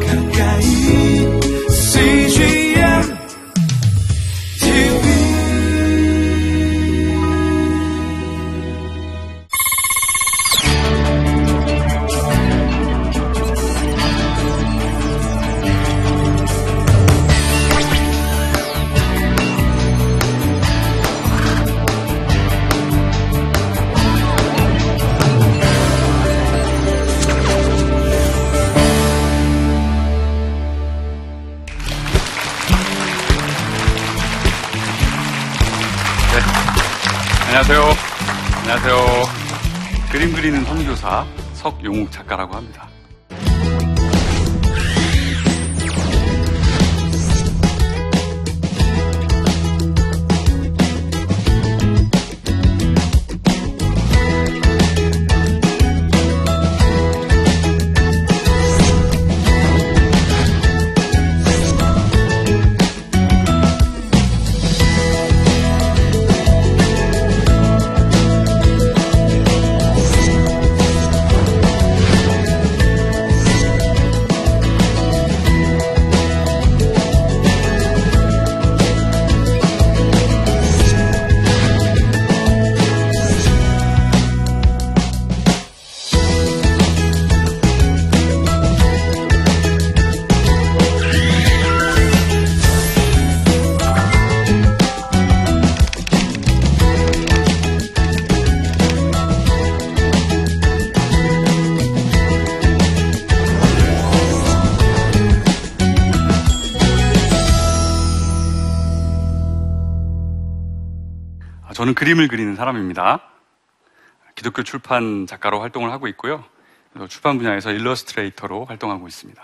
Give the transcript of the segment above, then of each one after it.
가까 용욱 작가라고 합니다. 저는 그림을 그리는 사람입니다. 기독교 출판 작가로 활동을 하고 있고요. 출판 분야에서 일러스트레이터로 활동하고 있습니다.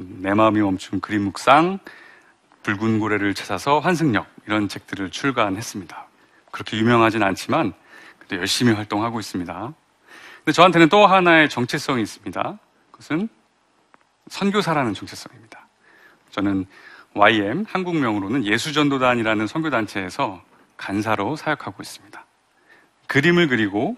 음, 내 마음이 멈춘 그림 묵상, 붉은 고래를 찾아서 환승역 이런 책들을 출간했습니다. 그렇게 유명하진 않지만 그래도 열심히 활동하고 있습니다. 근데 저한테는 또 하나의 정체성이 있습니다. 그것은 선교사라는 정체성입니다. 저는 YM 한국명으로는 예수전도단이라는 선교단체에서 간사로 사역하고 있습니다. 그림을 그리고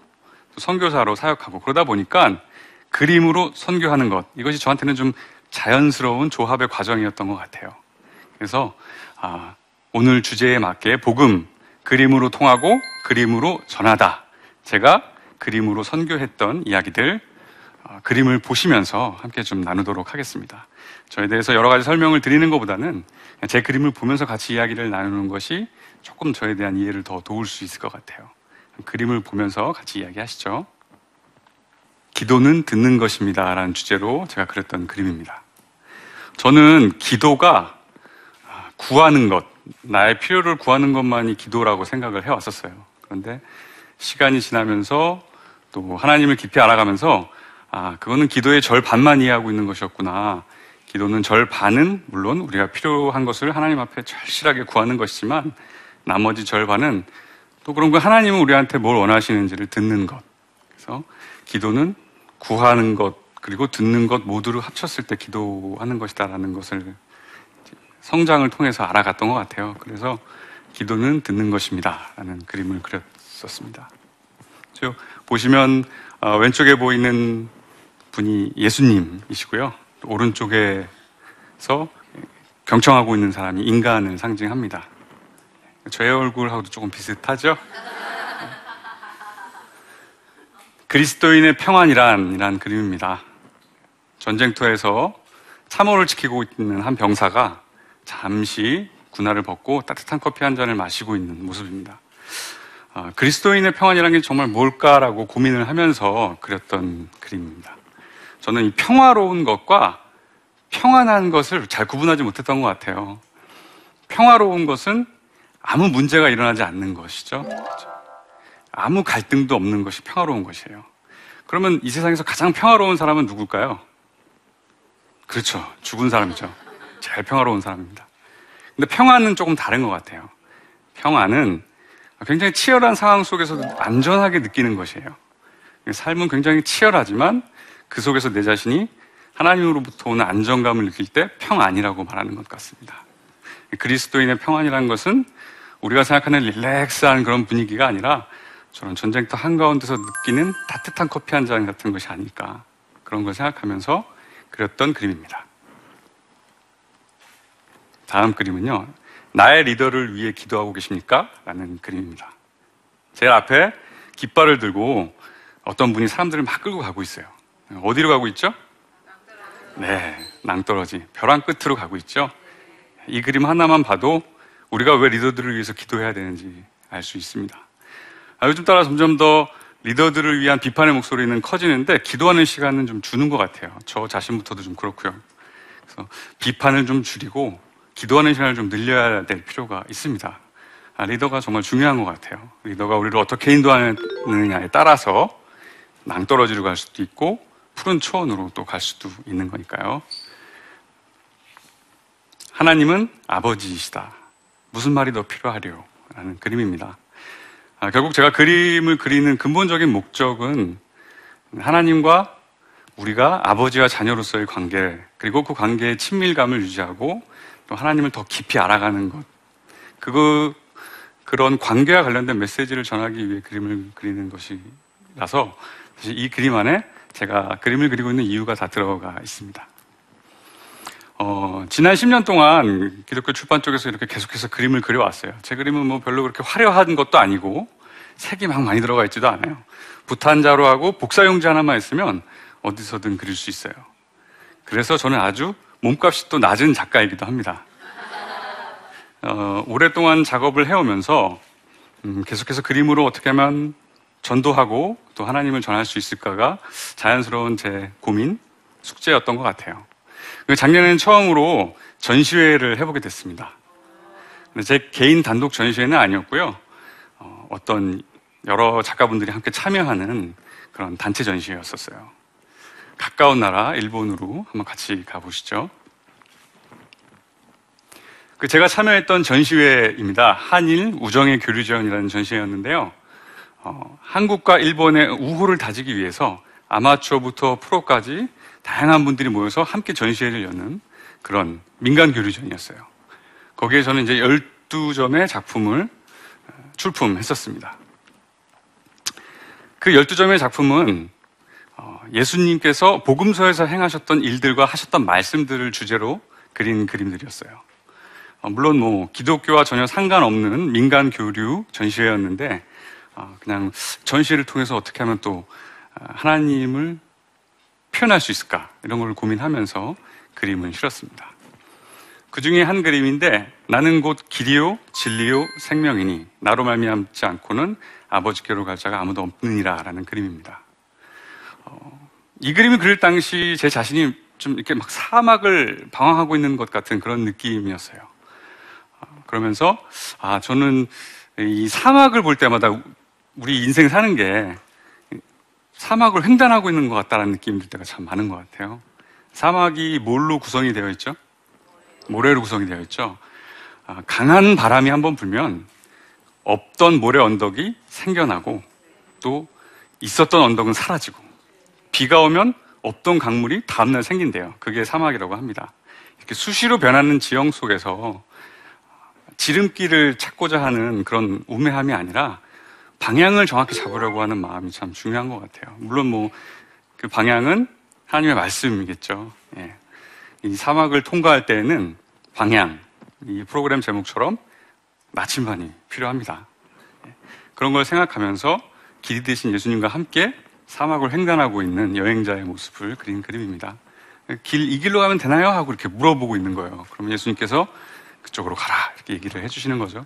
또 선교사로 사역하고 그러다 보니까 그림으로 선교하는 것 이것이 저한테는 좀 자연스러운 조합의 과정이었던 것 같아요. 그래서 아, 오늘 주제에 맞게 복음 그림으로 통하고 그림으로 전하다. 제가 그림으로 선교했던 이야기들 아, 그림을 보시면서 함께 좀 나누도록 하겠습니다. 저에 대해서 여러 가지 설명을 드리는 것보다는 제 그림을 보면서 같이 이야기를 나누는 것이 조금 저에 대한 이해를 더 도울 수 있을 것 같아요. 그림을 보면서 같이 이야기하시죠. 기도는 듣는 것입니다. 라는 주제로 제가 그렸던 그림입니다. 저는 기도가 아, 구하는 것, 나의 필요를 구하는 것만이 기도라고 생각을 해왔었어요. 그런데 시간이 지나면서 또 하나님을 깊이 알아가면서 아, 그거는 기도의 절반만 이해하고 있는 것이었구나. 기도는 절반은 물론 우리가 필요한 것을 하나님 앞에 절실하게 구하는 것이지만 나머지 절반은 또 그런 거 하나님은 우리한테 뭘 원하시는지를 듣는 것. 그래서 기도는 구하는 것 그리고 듣는 것 모두를 합쳤을 때 기도하는 것이다라는 것을 성장을 통해서 알아갔던 것 같아요. 그래서 기도는 듣는 것입니다라는 그림을 그렸었습니다. 저 보시면 어, 왼쪽에 보이는 분이 예수님이시고요. 오른쪽에서 경청하고 있는 사람이 인간을 상징합니다. 저의 얼굴하고도 조금 비슷하죠? 그리스도인의 평안이란 이란 그림입니다. 전쟁터에서 참호를 지키고 있는 한 병사가 잠시 군화를 벗고 따뜻한 커피 한 잔을 마시고 있는 모습입니다. 아, 그리스도인의 평안이라는 게 정말 뭘까라고 고민을 하면서 그렸던 그림입니다. 저는 이 평화로운 것과 평안한 것을 잘 구분하지 못했던 것 같아요. 평화로운 것은 아무 문제가 일어나지 않는 것이죠. 아무 갈등도 없는 것이 평화로운 것이에요. 그러면 이 세상에서 가장 평화로운 사람은 누굴까요? 그렇죠. 죽은 사람이죠. 제일 평화로운 사람입니다. 근데 평안은 조금 다른 것 같아요. 평안은 굉장히 치열한 상황 속에서도 안전하게 느끼는 것이에요. 삶은 굉장히 치열하지만 그 속에서 내 자신이 하나님으로부터 오는 안정감을 느낄 때 평안이라고 말하는 것 같습니다. 그리스도인의 평안이라는 것은 우리가 생각하는 릴렉스한 그런 분위기가 아니라 저는 전쟁터 한가운데서 느끼는 따뜻한 커피 한 잔 같은 것이 아닐까 그런 걸 생각하면서 그렸던 그림입니다. 다음 그림은요. 나의 리더를 위해 기도하고 계십니까? 라는 그림입니다. 제일 앞에 깃발을 들고 어떤 분이 사람들을 막 끌고 가고 있어요. 어디로 가고 있죠? 네, 낭떠러지. 벼랑 끝으로 가고 있죠? 이 그림 하나만 봐도 우리가 왜 리더들을 위해서 기도해야 되는지 알 수 있습니다. 아, 요즘 따라 점점 더 리더들을 위한 비판의 목소리는 커지는데 기도하는 시간은 좀 주는 것 같아요. 저 자신부터도 좀 그렇고요. 그래서 비판을 좀 줄이고 기도하는 시간을 좀 늘려야 될 필요가 있습니다. 아, 리더가 정말 중요한 것 같아요. 리더가 우리를 어떻게 인도하느냐에 따라서 낭떠러지로 갈 수도 있고 푸른 초원으로 또 갈 수도 있는 거니까요. 하나님은 아버지이시다. 무슨 말이 더 필요하려? 라는 그림입니다. 아, 결국 제가 그림을 그리는 근본적인 목적은 하나님과 우리가 아버지와 자녀로서의 관계, 그리고 그 관계의 친밀감을 유지하고 또 하나님을 더 깊이 알아가는 것. 그거, 그런 관계와 관련된 메시지를 전하기 위해 그림을 그리는 것이라서 사실 이 그림 안에 제가 그림을 그리고 있는 이유가 다 들어가 있습니다. 어, 지난 10년 동안 기독교 출판 쪽에서 이렇게 계속해서 그림을 그려왔어요. 제 그림은 뭐 별로 그렇게 화려한 것도 아니고 색이 막 많이 들어가 있지도 않아요. 부탄자로 하고 복사용지 하나만 있으면 어디서든 그릴 수 있어요. 그래서 저는 아주 몸값이 또 낮은 작가이기도 합니다. 어, 오랫동안 작업을 해오면서 음, 계속해서 그림으로 어떻게 하면 전도하고 또 하나님을 전할 수 있을까가 자연스러운 제 고민, 숙제였던 것 같아요. 작년에는 처음으로 전시회를 해보게 됐습니다. 제 개인 단독 전시회는 아니었고요. 어, 떤 여러 작가분들이 함께 참여하는 그런 단체 전시회였었어요. 가까운 나라 일본으로 한번 같이 가보시죠. 그 제가 참여했던 전시회입니다. 한일 우정의 교류전이라는 전시회였는데요. 어, 한국과 일본의 우호를 다지기 위해서 아마추어부터 프로까지 다양한 분들이 모여서 함께 전시회를 여는 그런 민간 교류전이었어요. 거기에 저는 이제 12점의 작품을 어, 출품했었습니다. 그 12점의 작품은 어, 예수님께서 복음서에서 행하셨던 일들과 하셨던 말씀들을 주제로 그린 그림들이었어요. 어, 물론 뭐 기독교와 전혀 상관없는 민간 교류 전시회였는데 그냥 전시를 통해서 어떻게 하면 또 하나님을 표현할 수 있을까? 이런 걸 고민하면서 그림을 실었습니다. 그 중에 한 그림인데 나는 곧 길이요 진리요 생명이니 나로 말미암지 않고는 아버지께로 갈 자가 아무도 없느니라라는 그림입니다. 어, 이 그림을 그릴 당시 제 자신이 좀 이렇게 막 사막을 방황하고 있는 것 같은 그런 느낌이었어요. 어, 그러면서 아 저는 이 사막을 볼 때마다 우리 인생 사는 게 사막을 횡단하고 있는 것 같다는 느낌이 들 때가 참 많은 것 같아요. 사막이 뭘로 구성이 되어 있죠? 모래로 구성이 되어 있죠. 아, 강한 바람이 한번 불면 없던 모래 언덕이 생겨나고 또 있었던 언덕은 사라지고 비가 오면 없던 강물이 다음날 생긴대요. 그게 사막이라고 합니다. 이렇게 수시로 변하는 지형 속에서 지름길을 찾고자 하는 그런 우매함이 아니라 방향을 정확히 잡으려고 하는 마음이 참 중요한 것 같아요. 물론 뭐 그 방향은 하나님의 말씀이겠죠. 예. 이 사막을 통과할 때에는 방향, 이 프로그램 제목처럼 나침반이 필요합니다. 예. 그런 걸 생각하면서 길이 되신 예수님과 함께 사막을 횡단하고 있는 여행자의 모습을 그린 그림입니다. 길, 이 길로 가면 되나요? 하고 이렇게 물어보고 있는 거예요. 그러면 예수님께서 그쪽으로 가라. 이렇게 얘기를 해주시는 거죠.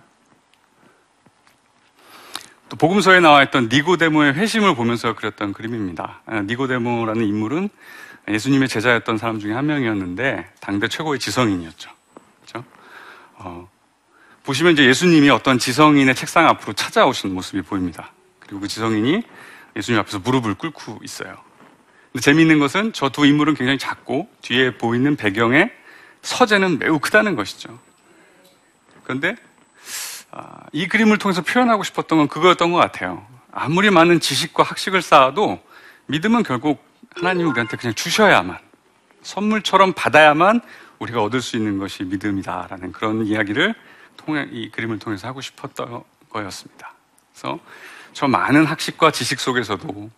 또 복음서에 나와 있던 니고데모의 회심을 보면서 그렸던 그림입니다. 아, 니고데모라는 인물은 예수님의 제자였던 사람 중에 한 명이었는데 당대 최고의 지성인이었죠. 그렇죠? 어, 보시면 이제 예수님이 어떤 지성인의 책상 앞으로 찾아오신 모습이 보입니다. 그리고 그 지성인이 예수님 앞에서 무릎을 꿇고 있어요. 근데 재미있는 것은 저 두 인물은 굉장히 작고 뒤에 보이는 배경의 서재는 매우 크다는 것이죠. 그런데 아, 이 그림을 통해서 표현하고 싶었던 건 그거였던 것 같아요. 아무리 많은 지식과 학식을 쌓아도 믿음은 결국 하나님이 우리한테 그냥 주셔야만 선물처럼 받아야만 우리가 얻을 수 있는 것이 믿음이다라는 그런 이야기를 통해 이 그림을 통해서 하고 싶었던 거였습니다. 그래서 저 많은 학식과 지식 속에서도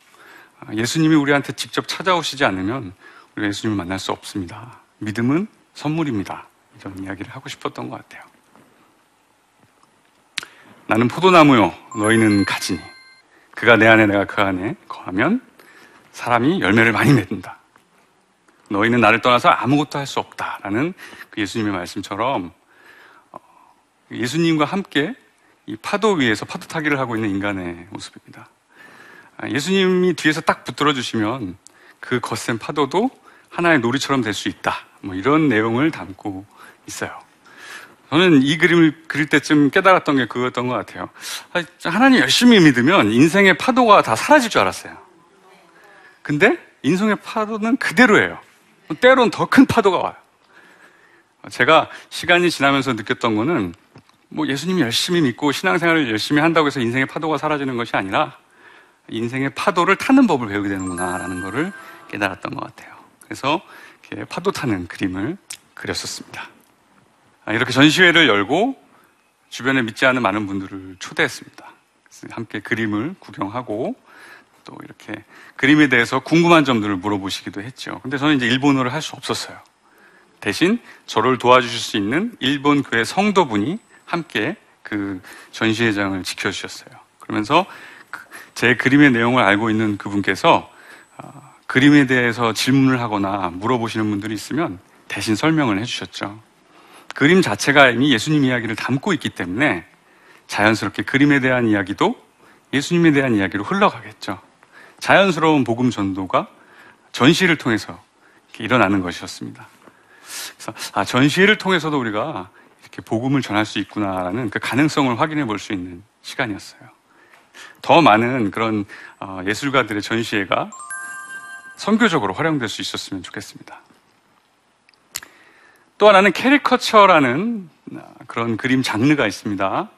예수님이 우리한테 직접 찾아오시지 않으면 우리가 예수님을 만날 수 없습니다. 믿음은 선물입니다. 이런 이야기를 하고 싶었던 것 같아요. 나는 포도나무요, 너희는 가지니. 그가 내 안에 내가 그 안에 거하면 사람이 열매를 많이 맺는다. 너희는 나를 떠나서 아무것도 할 수 없다 라는 그 예수님의 말씀처럼 어, 예수님과 함께 이 파도 위에서 파도 타기를 하고 있는 인간의 모습입니다. 아, 예수님이 뒤에서 딱 붙들어 주시면 그 거센 파도도 하나의 놀이처럼 될 수 있다. 뭐 이런 내용을 담고 있어요. 저는 이 그림을 그릴 때쯤 깨달았던 게 그거였던 것 같아요. 아, 하나님 열심히 믿으면 인생의 파도가 다 사라질 줄 알았어요. 근데 인생의 파도는 그대로예요. 때론 더 큰 파도가 와요. 제가 시간이 지나면서 느꼈던 거는 뭐 예수님이 열심히 믿고 신앙생활을 열심히 한다고 해서 인생의 파도가 사라지는 것이 아니라 인생의 파도를 타는 법을 배우게 되는구나라는 것을 깨달았던 것 같아요. 그래서 파도 타는 그림을 그렸었습니다. 아, 이렇게 전시회를 열고 주변에 믿지 않는 많은 분들을 초대했습니다. 함께 그림을 구경하고 또 이렇게 그림에 대해서 궁금한 점들을 물어보시기도 했죠. 근데 저는 이제 일본어를 할 수 없었어요. 대신 저를 도와주실 수 있는 일본 교회 성도분이 함께 그 전시회장을 지켜주셨어요. 그러면서 그- 제 그림의 내용을 알고 있는 그분께서 어, 그림에 대해서 질문을 하거나 물어보시는 분들이 있으면 대신 설명을 해주셨죠. 그림 자체가 이미 예수님 이야기를 담고 있기 때문에 자연스럽게 그림에 대한 이야기도 예수님에 대한 이야기로 흘러가겠죠. 자연스러운 복음 전도가 전시를 통해서 일어나는 것이었습니다. 그래서 아, 전시회를 통해서도 우리가 이렇게 복음을 전할 수 있구나라는 그 가능성을 확인해 볼 수 있는 시간이었어요. 더 많은 그런 어, 예술가들의 전시회가 선교적으로 활용될 수 있었으면 좋겠습니다. 또 하나는 캐리커처라는 그런 그림 장르가 있습니다.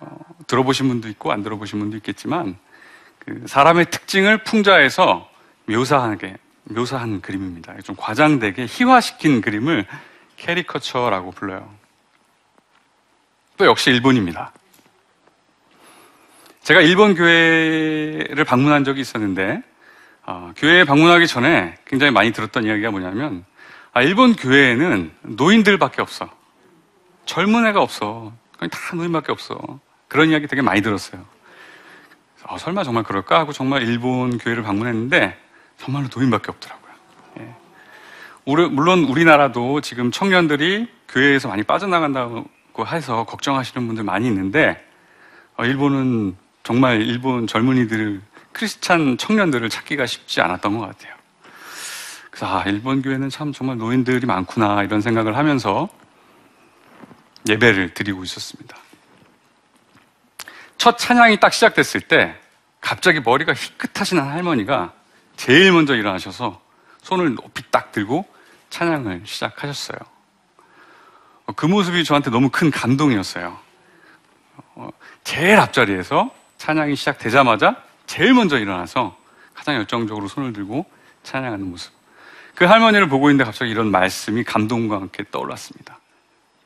어, 들어보신 분도 있고 안 들어보신 분도 있겠지만 그 사람의 특징을 풍자해서 묘사하게 묘사한 그림입니다. 좀 과장되게 희화시킨 그림을 캐리커처라고 불러요. 또 역시 일본입니다. 제가 일본 교회를 방문한 적이 있었는데 어, 교회에 방문하기 전에 굉장히 많이 들었던 이야기가 뭐냐면 아, 일본 교회에는 노인들밖에 없어. 젊은 애가 없어. 그냥 다 노인밖에 없어. 그런 이야기 되게 많이 들었어요. 아, 설마 정말 그럴까 하고 정말 일본 교회를 방문했는데 정말로 노인밖에 없더라고요. 예. 우리- 물론 우리나라도 지금 청년들이 교회에서 많이 빠져나간다고 해서 걱정하시는 분들 많이 있는데 어, 일본은 정말 일본 젊은이들 크리스찬 청년들을 찾기가 쉽지 않았던 것 같아요. 그래서 아, 일본 교회는 참 정말 노인들이 많구나 이런 생각을 하면서 예배를 드리고 있었습니다. 첫 찬양이 딱 시작됐을 때 갑자기 머리가 희끗하신 한 할머니가 제일 먼저 일어나셔서 손을 높이 딱 들고 찬양을 시작하셨어요. 어, 그 모습이 저한테 너무 큰 감동이었어요. 어, 제일 앞자리에서 찬양이 시작되자마자 제일 먼저 일어나서 가장 열정적으로 손을 들고 찬양하는 모습. 그 할머니를 보고 있는데 갑자기 이런 말씀이 감동과 함께 떠올랐습니다.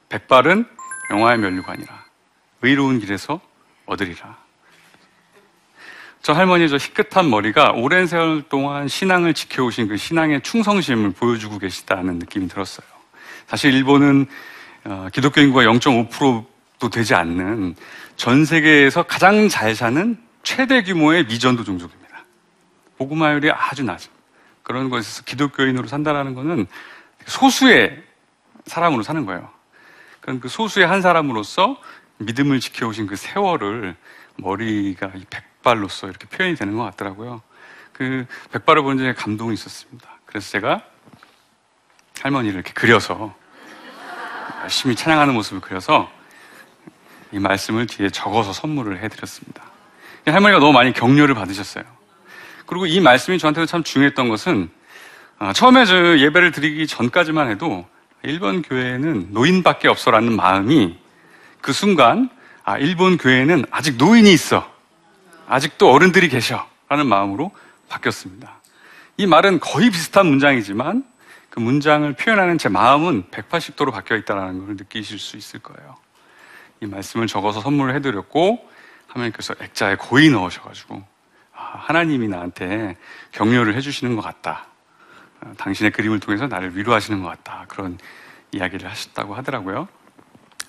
백발은 영화의 면류관이라 의로운 길에서 얻으리라. 저 할머니 저 희끗한 머리가 오랜 세월 동안 신앙을 지켜오신 그 신앙의 충성심을 보여주고 계시다는 느낌이 들었어요. 사실 일본은 어, 기독교 인구가 0.5%도 되지 않는 전 세계에서 가장 잘 사는 최대 규모의 미전도 종족입니다. 복음화율이 아주 낮은 그런 것에서 기독교인으로 산다라는 것은 소수의 사람으로 사는 거예요. 그런 그 소수의 한 사람으로서 믿음을 지켜오신 그 세월을 머리가 이 백발로서 이렇게 표현이 되는 것 같더라고요. 그 백발을 보는 데 감동이 있었습니다. 그래서 제가 할머니를 이렇게 그려서 열심히 찬양하는 모습을 그려서 이 말씀을 뒤에 적어서 선물을 해드렸습니다. 할머니가 너무 많이 격려를 받으셨어요. 그리고 이 말씀이 저한테도 참 중요했던 것은 아, 처음에 저 예배를 드리기 전까지만 해도 일본 교회에는 노인밖에 없어라는 마음이 그 순간 아, 일본 교회에는 아직 노인이 있어. 아직도 어른들이 계셔. 라는 마음으로 바뀌었습니다. 이 말은 거의 비슷한 문장이지만 그 문장을 표현하는 제 마음은 180도로 바뀌어 있다는 걸 느끼실 수 있을 거예요. 이 말씀을 적어서 선물을 해드렸고 하나님께서 액자에 고이 넣으셔가지고 아, 하나님이 나한테 격려를 해주시는 것 같다. 아, 당신의 그림을 통해서 나를 위로하시는 것 같다. 그런 이야기를 하셨다고 하더라고요.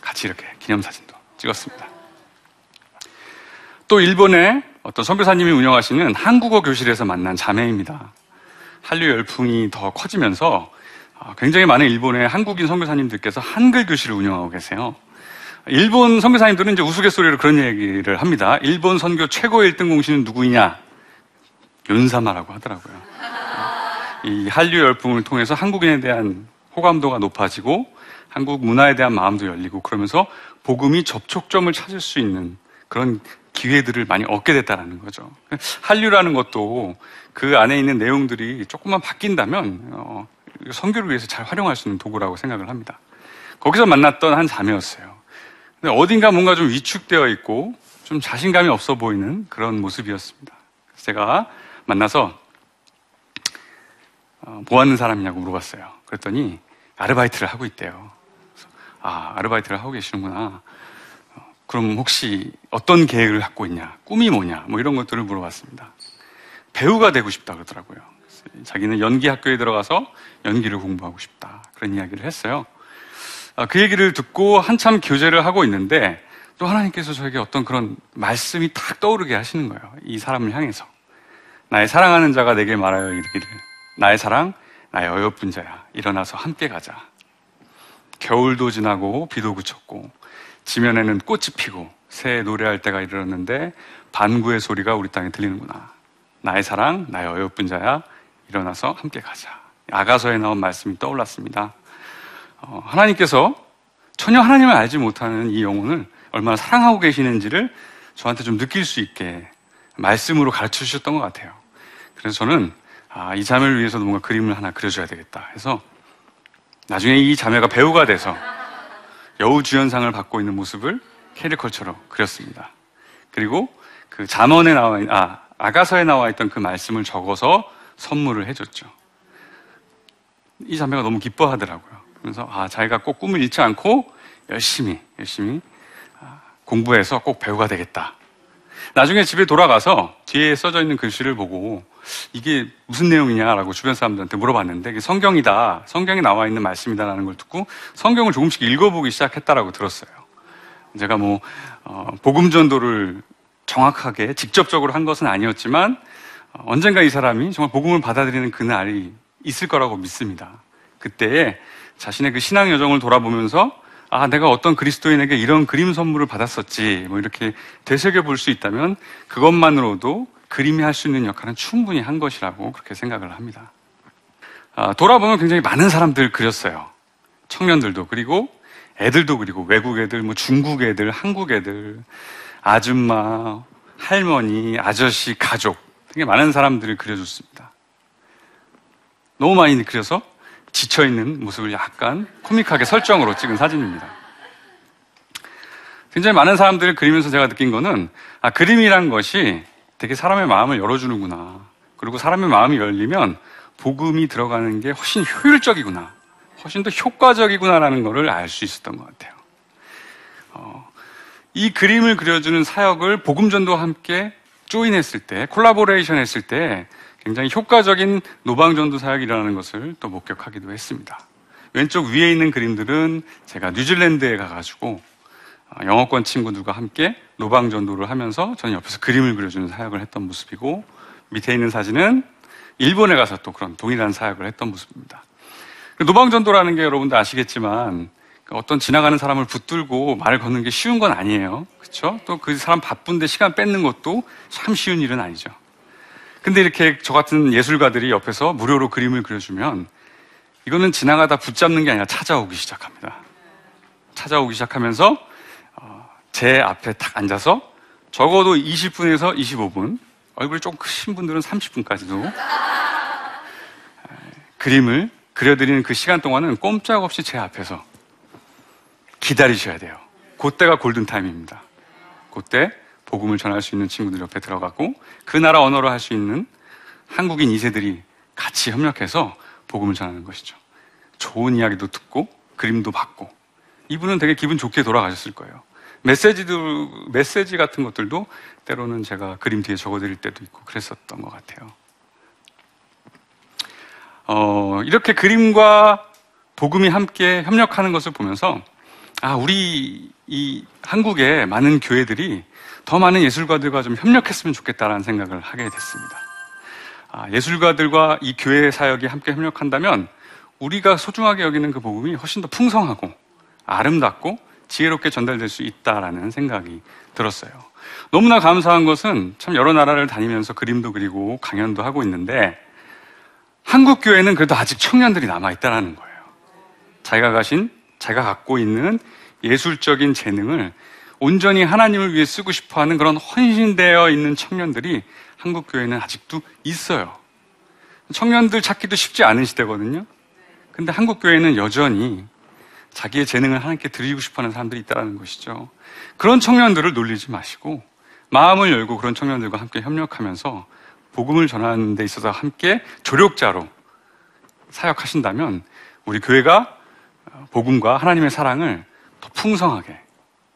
같이 이렇게 기념사진도 찍었습니다. 또 일본의 어떤 선교사님이 운영하시는 한국어 교실에서 만난 자매입니다. 한류 열풍이 더 커지면서 아, 굉장히 많은 일본의 한국인 선교사님들께서 한글 교실을 운영하고 계세요. 일본 선교사님들은 이제 우스갯소리로 그런 얘기를 합니다. 일본 선교 최고 1등 공신은 누구이냐? 윤사마라고 하더라고요. 이 한류 열풍을 통해서 한국인에 대한 호감도가 높아지고 한국 문화에 대한 마음도 열리고 그러면서 복음이 접촉점을 찾을 수 있는 그런 기회들을 많이 얻게 됐다는 거죠. 한류라는 것도 그 안에 있는 내용들이 조금만 바뀐다면 어, 선교를 위해서 잘 활용할 수 있는 도구라고 생각을 합니다. 거기서 만났던 한 자매였어요. 근데 어딘가 뭔가 좀 위축되어 있고 좀 자신감이 없어 보이는 그런 모습이었습니다. 제가 만나서 어, 뭐 하는 사람이냐고 물어봤어요. 그랬더니 아르바이트를 하고 있대요. 아, 아르바이트를 하고 계시는구나. 어, 그럼 혹시 어떤 계획을 갖고 있냐? 꿈이 뭐냐? 뭐 이런 것들을 물어봤습니다. 배우가 되고 싶다 그러더라고요. 자기는 연기 학교에 들어가서 연기를 공부하고 싶다. 그런 이야기를 했어요. 아, 그 얘기를 듣고 한참 교제를 하고 있는데 또 하나님께서 저에게 어떤 그런 말씀이 탁 떠오르게 하시는 거예요. 이 사람을 향해서. 나의 사랑하는 자가 내게 말하여 이르기를 나의 사랑 나의 어여쁜 자야 일어나서 함께 가자. 겨울도 지나고 비도 그쳤고 지면에는 꽃이 피고 새 노래할 때가 이르렀는데 반구의 소리가 우리 땅에 들리는구나. 나의 사랑 나의 어여쁜 자야 일어나서 함께 가자. 아가서에 나온 말씀이 떠올랐습니다. 어, 하나님께서 전혀 하나님을 알지 못하는 이 영혼을 얼마나 사랑하고 계시는지를 저한테 좀 느낄 수 있게 말씀으로 가르쳐 주셨던 것 같아요. 그래서 저는 아, 이 자매를 위해서도 뭔가 그림을 하나 그려줘야 되겠다 해서 나중에 이 자매가 배우가 돼서 여우주연상을 받고 있는 모습을 캐리컬처로 그렸습니다. 그리고 그 잠언에 나와 있, 아, 아가서에 나와 있던 그 말씀을 적어서 선물을 해줬죠. 이 자매가 너무 기뻐하더라고요. 그래서 아, 자기가 꼭 꿈을 잃지 않고 열심히 열심히 아, 공부해서 꼭 배우가 되겠다. 나중에 집에 돌아가서 뒤에 써져 있는 글씨를 보고 이게 무슨 내용이냐라고 주변 사람들한테 물어봤는데 이게 성경이다. 성경에 나와 있는 말씀이다라는 걸 듣고 성경을 조금씩 읽어보기 시작했다라고 들었어요. 제가 뭐 어, 복음 전도를 정확하게 직접적으로 한 것은 아니었지만 어, 언젠가 이 사람이 정말 복음을 받아들이는 그날이 있을 거라고 믿습니다. 그때에 자신의 그 신앙 여정을 돌아보면서 아, 내가 어떤 그리스도인에게 이런 그림 선물을 받았었지. 뭐 이렇게 되새겨 볼 수 있다면 그것만으로도 그림이 할 수 있는 역할은 충분히 한 것이라고 그렇게 생각을 합니다. 아, 돌아보면 굉장히 많은 사람들 그렸어요. 청년들도 그리고 애들도 그리고 외국 애들, 뭐 중국 애들, 한국 애들, 아줌마, 할머니, 아저씨, 가족 되게 많은 사람들을 그려줬습니다. 너무 많이 그려서 지쳐있는 모습을 약간 코믹하게 설정으로 찍은 사진입니다. 굉장히 많은 사람들을 그리면서 제가 느낀 거는, 아, 그림이란 것이 되게 사람의 마음을 열어주는구나. 그리고 사람의 마음이 열리면 복음이 들어가는 게 훨씬 효율적이구나. 훨씬 더 효과적이구나라는 것을 알 수 있었던 것 같아요. 어, 이 그림을 그려주는 사역을 복음전도와 함께 조인했을 때, 콜라보레이션 했을 때 굉장히 효과적인 노방전도 사역이라는 것을 또 목격하기도 했습니다. 왼쪽 위에 있는 그림들은 제가 뉴질랜드에 가가지고 어, 영어권 친구들과 함께 노방전도를 하면서 저는 옆에서 그림을 그려주는 사역을 했던 모습이고 밑에 있는 사진은 일본에 가서 또 그런 동일한 사역을 했던 모습입니다. 그 노방전도라는 게 여러분들 아시겠지만 어떤 지나가는 사람을 붙들고 말을 걷는 게 쉬운 건 아니에요. 그렇죠? 또 그 사람 바쁜데 시간 뺏는 것도 참 쉬운 일은 아니죠. 근데 이렇게 저 같은 예술가들이 옆에서 무료로 그림을 그려주면 이거는 지나가다 붙잡는 게 아니라 찾아오기 시작합니다. 찾아오기 시작하면서 어, 제 앞에 딱 앉아서 적어도 20분에서 25분, 얼굴이 좀 크신 분들은 30분까지도 그림을 그려드리는 그 시간 동안은 꼼짝없이 제 앞에서 기다리셔야 돼요. 그때가 골든타임입니다. 그때 복음을 전할 수 있는 친구들 옆에 들어가고 그 나라 언어로 할 수 있는 한국인 2세들이 같이 협력해서 복음을 전하는 것이죠. 좋은 이야기도 듣고 그림도 받고 이분은 되게 기분 좋게 돌아가셨을 거예요. 메시지도 메시지 같은 것들도 때로는 제가 그림 뒤에 적어드릴 때도 있고 그랬었던 것 같아요. 어, 이렇게 그림과 복음이 함께 협력하는 것을 보면서 아, 우리 이 한국의 많은 교회들이 더 많은 예술가들과 좀 협력했으면 좋겠다라는 생각을 하게 됐습니다. 아, 예술가들과 이 교회 사역이 함께 협력한다면 우리가 소중하게 여기는 그 복음이 훨씬 더 풍성하고 아름답고 지혜롭게 전달될 수 있다라는 생각이 들었어요. 너무나 감사한 것은 참 여러 나라를 다니면서 그림도 그리고 강연도 하고 있는데 한국 교회는 그래도 아직 청년들이 남아 있다라는 거예요. 자기가 가신, 자기가 갖고 있는 예술적인 재능을 온전히 하나님을 위해 쓰고 싶어 하는 그런 헌신되어 있는 청년들이 한국 교회는 아직도 있어요. 청년들 찾기도 쉽지 않은 시대거든요. 근데 한국 교회는 여전히 자기의 재능을 하나님께 드리고 싶어 하는 사람들이 있다는 것이죠. 그런 청년들을 놀리지 마시고 마음을 열고 그런 청년들과 함께 협력하면서 복음을 전하는 데 있어서 함께 조력자로 사역하신다면 우리 교회가 복음과 하나님의 사랑을 더 풍성하게,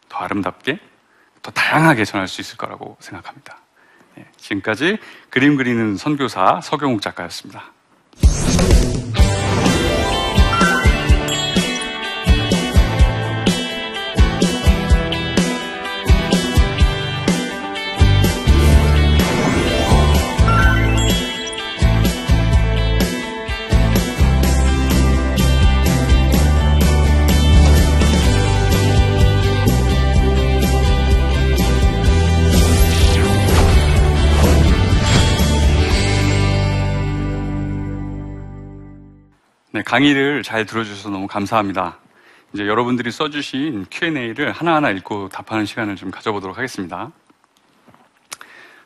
더 아름답게, 더 다양하게 전할 수 있을 거라고 생각합니다. 네, 지금까지 그림 그리는 선교사 서경욱 작가였습니다. 네, 강의를 잘 들어주셔서 너무 감사합니다. 이제 여러분들이 써주신 Q&A를 하나하나 읽고 답하는 시간을 좀 가져보도록 하겠습니다.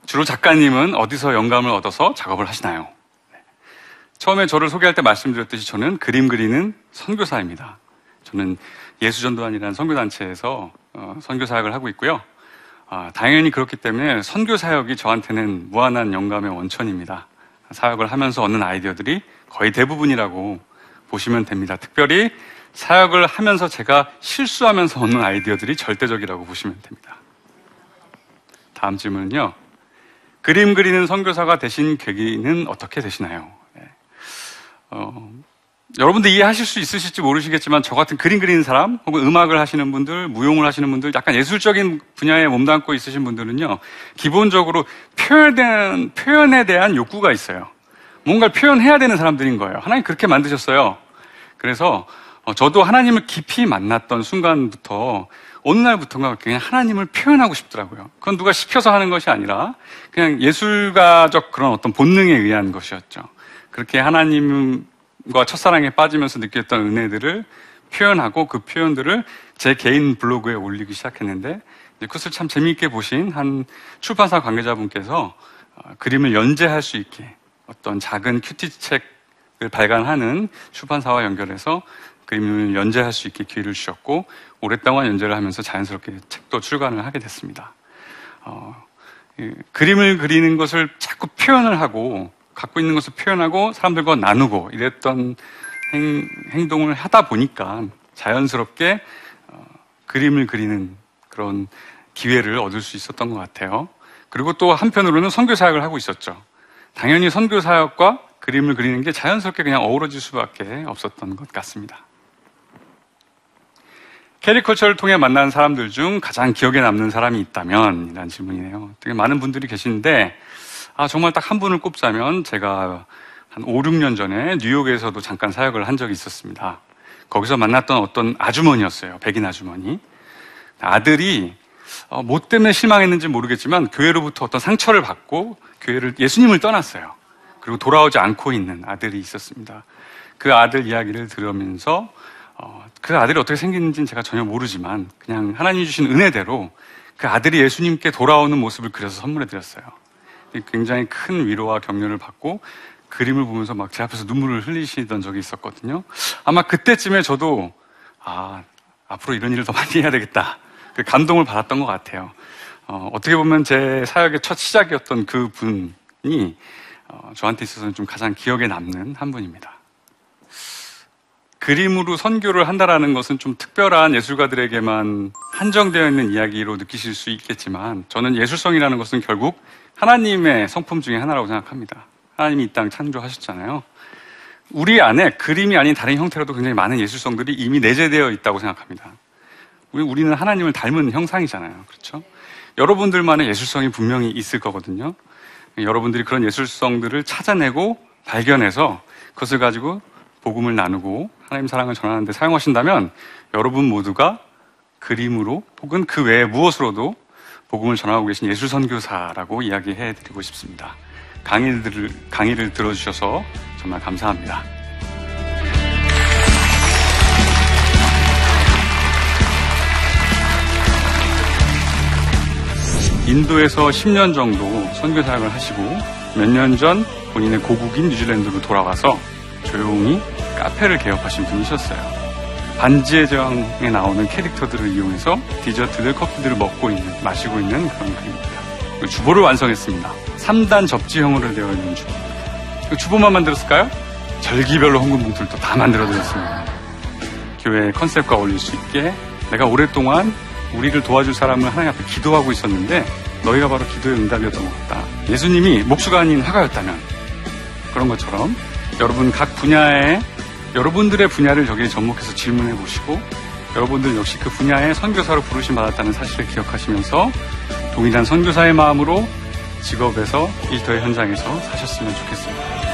주로 작가님은 어디서 영감을 얻어서 작업을 하시나요? 네. 처음에 저를 소개할 때 말씀드렸듯이 저는 그림 그리는 선교사입니다. 저는 예수전도단이라는 선교단체에서 어, 선교사역을 하고 있고요. 아, 당연히 그렇기 때문에 선교사역이 저한테는 무한한 영감의 원천입니다. 사역을 하면서 얻는 아이디어들이 거의 대부분이라고 보시면 됩니다. 특별히 사역을 하면서 제가 실수하면서 얻는 아이디어들이 절대적이라고 보시면 됩니다. 다음 질문은요. 그림 그리는 선교사가 되신 계기는 어떻게 되시나요? 네. 어, 여러분들 이해하실 수 있으실지 모르시겠지만 저 같은 그림 그리는 사람 혹은 음악을 하시는 분들, 무용을 하시는 분들, 약간 예술적인 분야에 몸담고 있으신 분들은요. 기본적으로 표현에 대한 욕구가 있어요. 뭔가를 표현해야 되는 사람들인 거예요. 하나님 그렇게 만드셨어요. 그래서 어, 저도 하나님을 깊이 만났던 순간부터 어느 날부터인가 그냥 하나님을 표현하고 싶더라고요. 그건 누가 시켜서 하는 것이 아니라 그냥 예술가적 그런 어떤 본능에 의한 것이었죠. 그렇게 하나님과 첫사랑에 빠지면서 느꼈던 은혜들을 표현하고 그 표현들을 제 개인 블로그에 올리기 시작했는데 그것을 참 재미있게 보신 한 출판사 관계자분께서 어, 그림을 연재할 수 있게 어떤 작은 큐티책을 발간하는 출판사와 연결해서 그림을 연재할 수 있게 기회를 주셨고 오랫동안 연재를 하면서 자연스럽게 책도 출간을 하게 됐습니다. 어, 그림을 그리는 것을 자꾸 표현을 하고 갖고 있는 것을 표현하고 사람들과 나누고 이랬던 행, 동을 하다 보니까 자연스럽게 어, 그림을 그리는 그런 기회를 얻을 수 있었던 것 같아요. 그리고 또 한편으로는 선교 사역을 하고 있었죠. 당연히 선교 사역과 그림을 그리는 게 자연스럽게 그냥 어우러질 수밖에 없었던 것 같습니다. 캐리컬처를 통해 만난 사람들 중 가장 기억에 남는 사람이 있다면? 이라는 질문이네요. 되게 많은 분들이 계시는데, 아, 정말 딱 한 분을 꼽자면 제가 한 5, 6년 전에 뉴욕에서도 잠깐 사역을 한 적이 있었습니다. 거기서 만났던 어떤 아주머니였어요. 백인 아주머니. 아들이 어, 뭐 때문에 실망했는지 모르겠지만 교회로부터 어떤 상처를 받고 교회를 예수님을 떠났어요. 그리고 돌아오지 않고 있는 아들이 있었습니다. 그 아들 이야기를 들으면서 어, 그 아들이 어떻게 생겼는지는 제가 전혀 모르지만 그냥 하나님이 주신 은혜대로 그 아들이 예수님께 돌아오는 모습을 그려서 선물해 드렸어요. 굉장히 큰 위로와 격려를 받고 그림을 보면서 막 제 앞에서 눈물을 흘리시던 적이 있었거든요. 아마 그때쯤에 저도 아 앞으로 이런 일을 더 많이 해야 되겠다. 그 감동을 받았던 것 같아요. 어, 떻게 보면 제 사역의 첫 시작이었던 그 분이 어, 저한테 있어서는 좀 가장 기억에 남는 한 분입니다. 그림으로 선교를 한다라는 것은 좀 특별한 예술가들에게만 한정되어 있는 이야기로 느끼실 수 있겠지만 저는 예술성이라는 것은 결국 하나님의 성품 중에 하나라고 생각합니다. 하나님이 이 땅 창조하셨잖아요. 우리 안에 그림이 아닌 다른 형태로도 굉장히 많은 예술성들이 이미 내재되어 있다고 생각합니다. 우리- 우리는 하나님을 닮은 형상이잖아요. 그렇죠? 여러분들만의 예술성이 분명히 있을 거거든요. 여러분들이 그런 예술성들을 찾아내고 발견해서 그것을 가지고 복음을 나누고 하나님 사랑을 전하는데 사용하신다면 여러분 모두가 그림으로 혹은 그 외에 무엇으로도 복음을 전하고 계신 예술 선교사라고 이야기해 드리고 싶습니다. 강의를 강의를 들어주셔서 정말 감사합니다. 인도에서 10년 정도 선교 사역을 하시고 몇 년 전 본인의 고국인 뉴질랜드로 돌아와서 조용히 카페를 개업하신 분이셨어요. 반지의 제왕에 나오는 캐릭터들을 이용해서 디저트들, 커피들을 먹고 있는, 마시고 있는 그런 그림입니다. 그 주보를 완성했습니다. 3단 접지형으로 되어 있는 주보. 그 주보만 만들었을까요? 절기별로 헌금 봉투를 또 다 만들어 드렸습니다. 교회 컨셉과 어울릴 수 있게 내가 오랫동안 우리를 도와줄 사람을 하나님 앞에 기도하고 있었는데 너희가 바로 기도의 응답이었던 것 같다. 예수님이 목수가 아닌 화가였다면 그런 것처럼 여러분 각 분야에 여러분들의 분야를 저기에 접목해서 질문해 보시고 여러분들 역시 그 분야의 선교사로 부르심 받았다는 사실을 기억하시면서 동일한 선교사의 마음으로 직업에서 일터의 현장에서 사셨으면 좋겠습니다.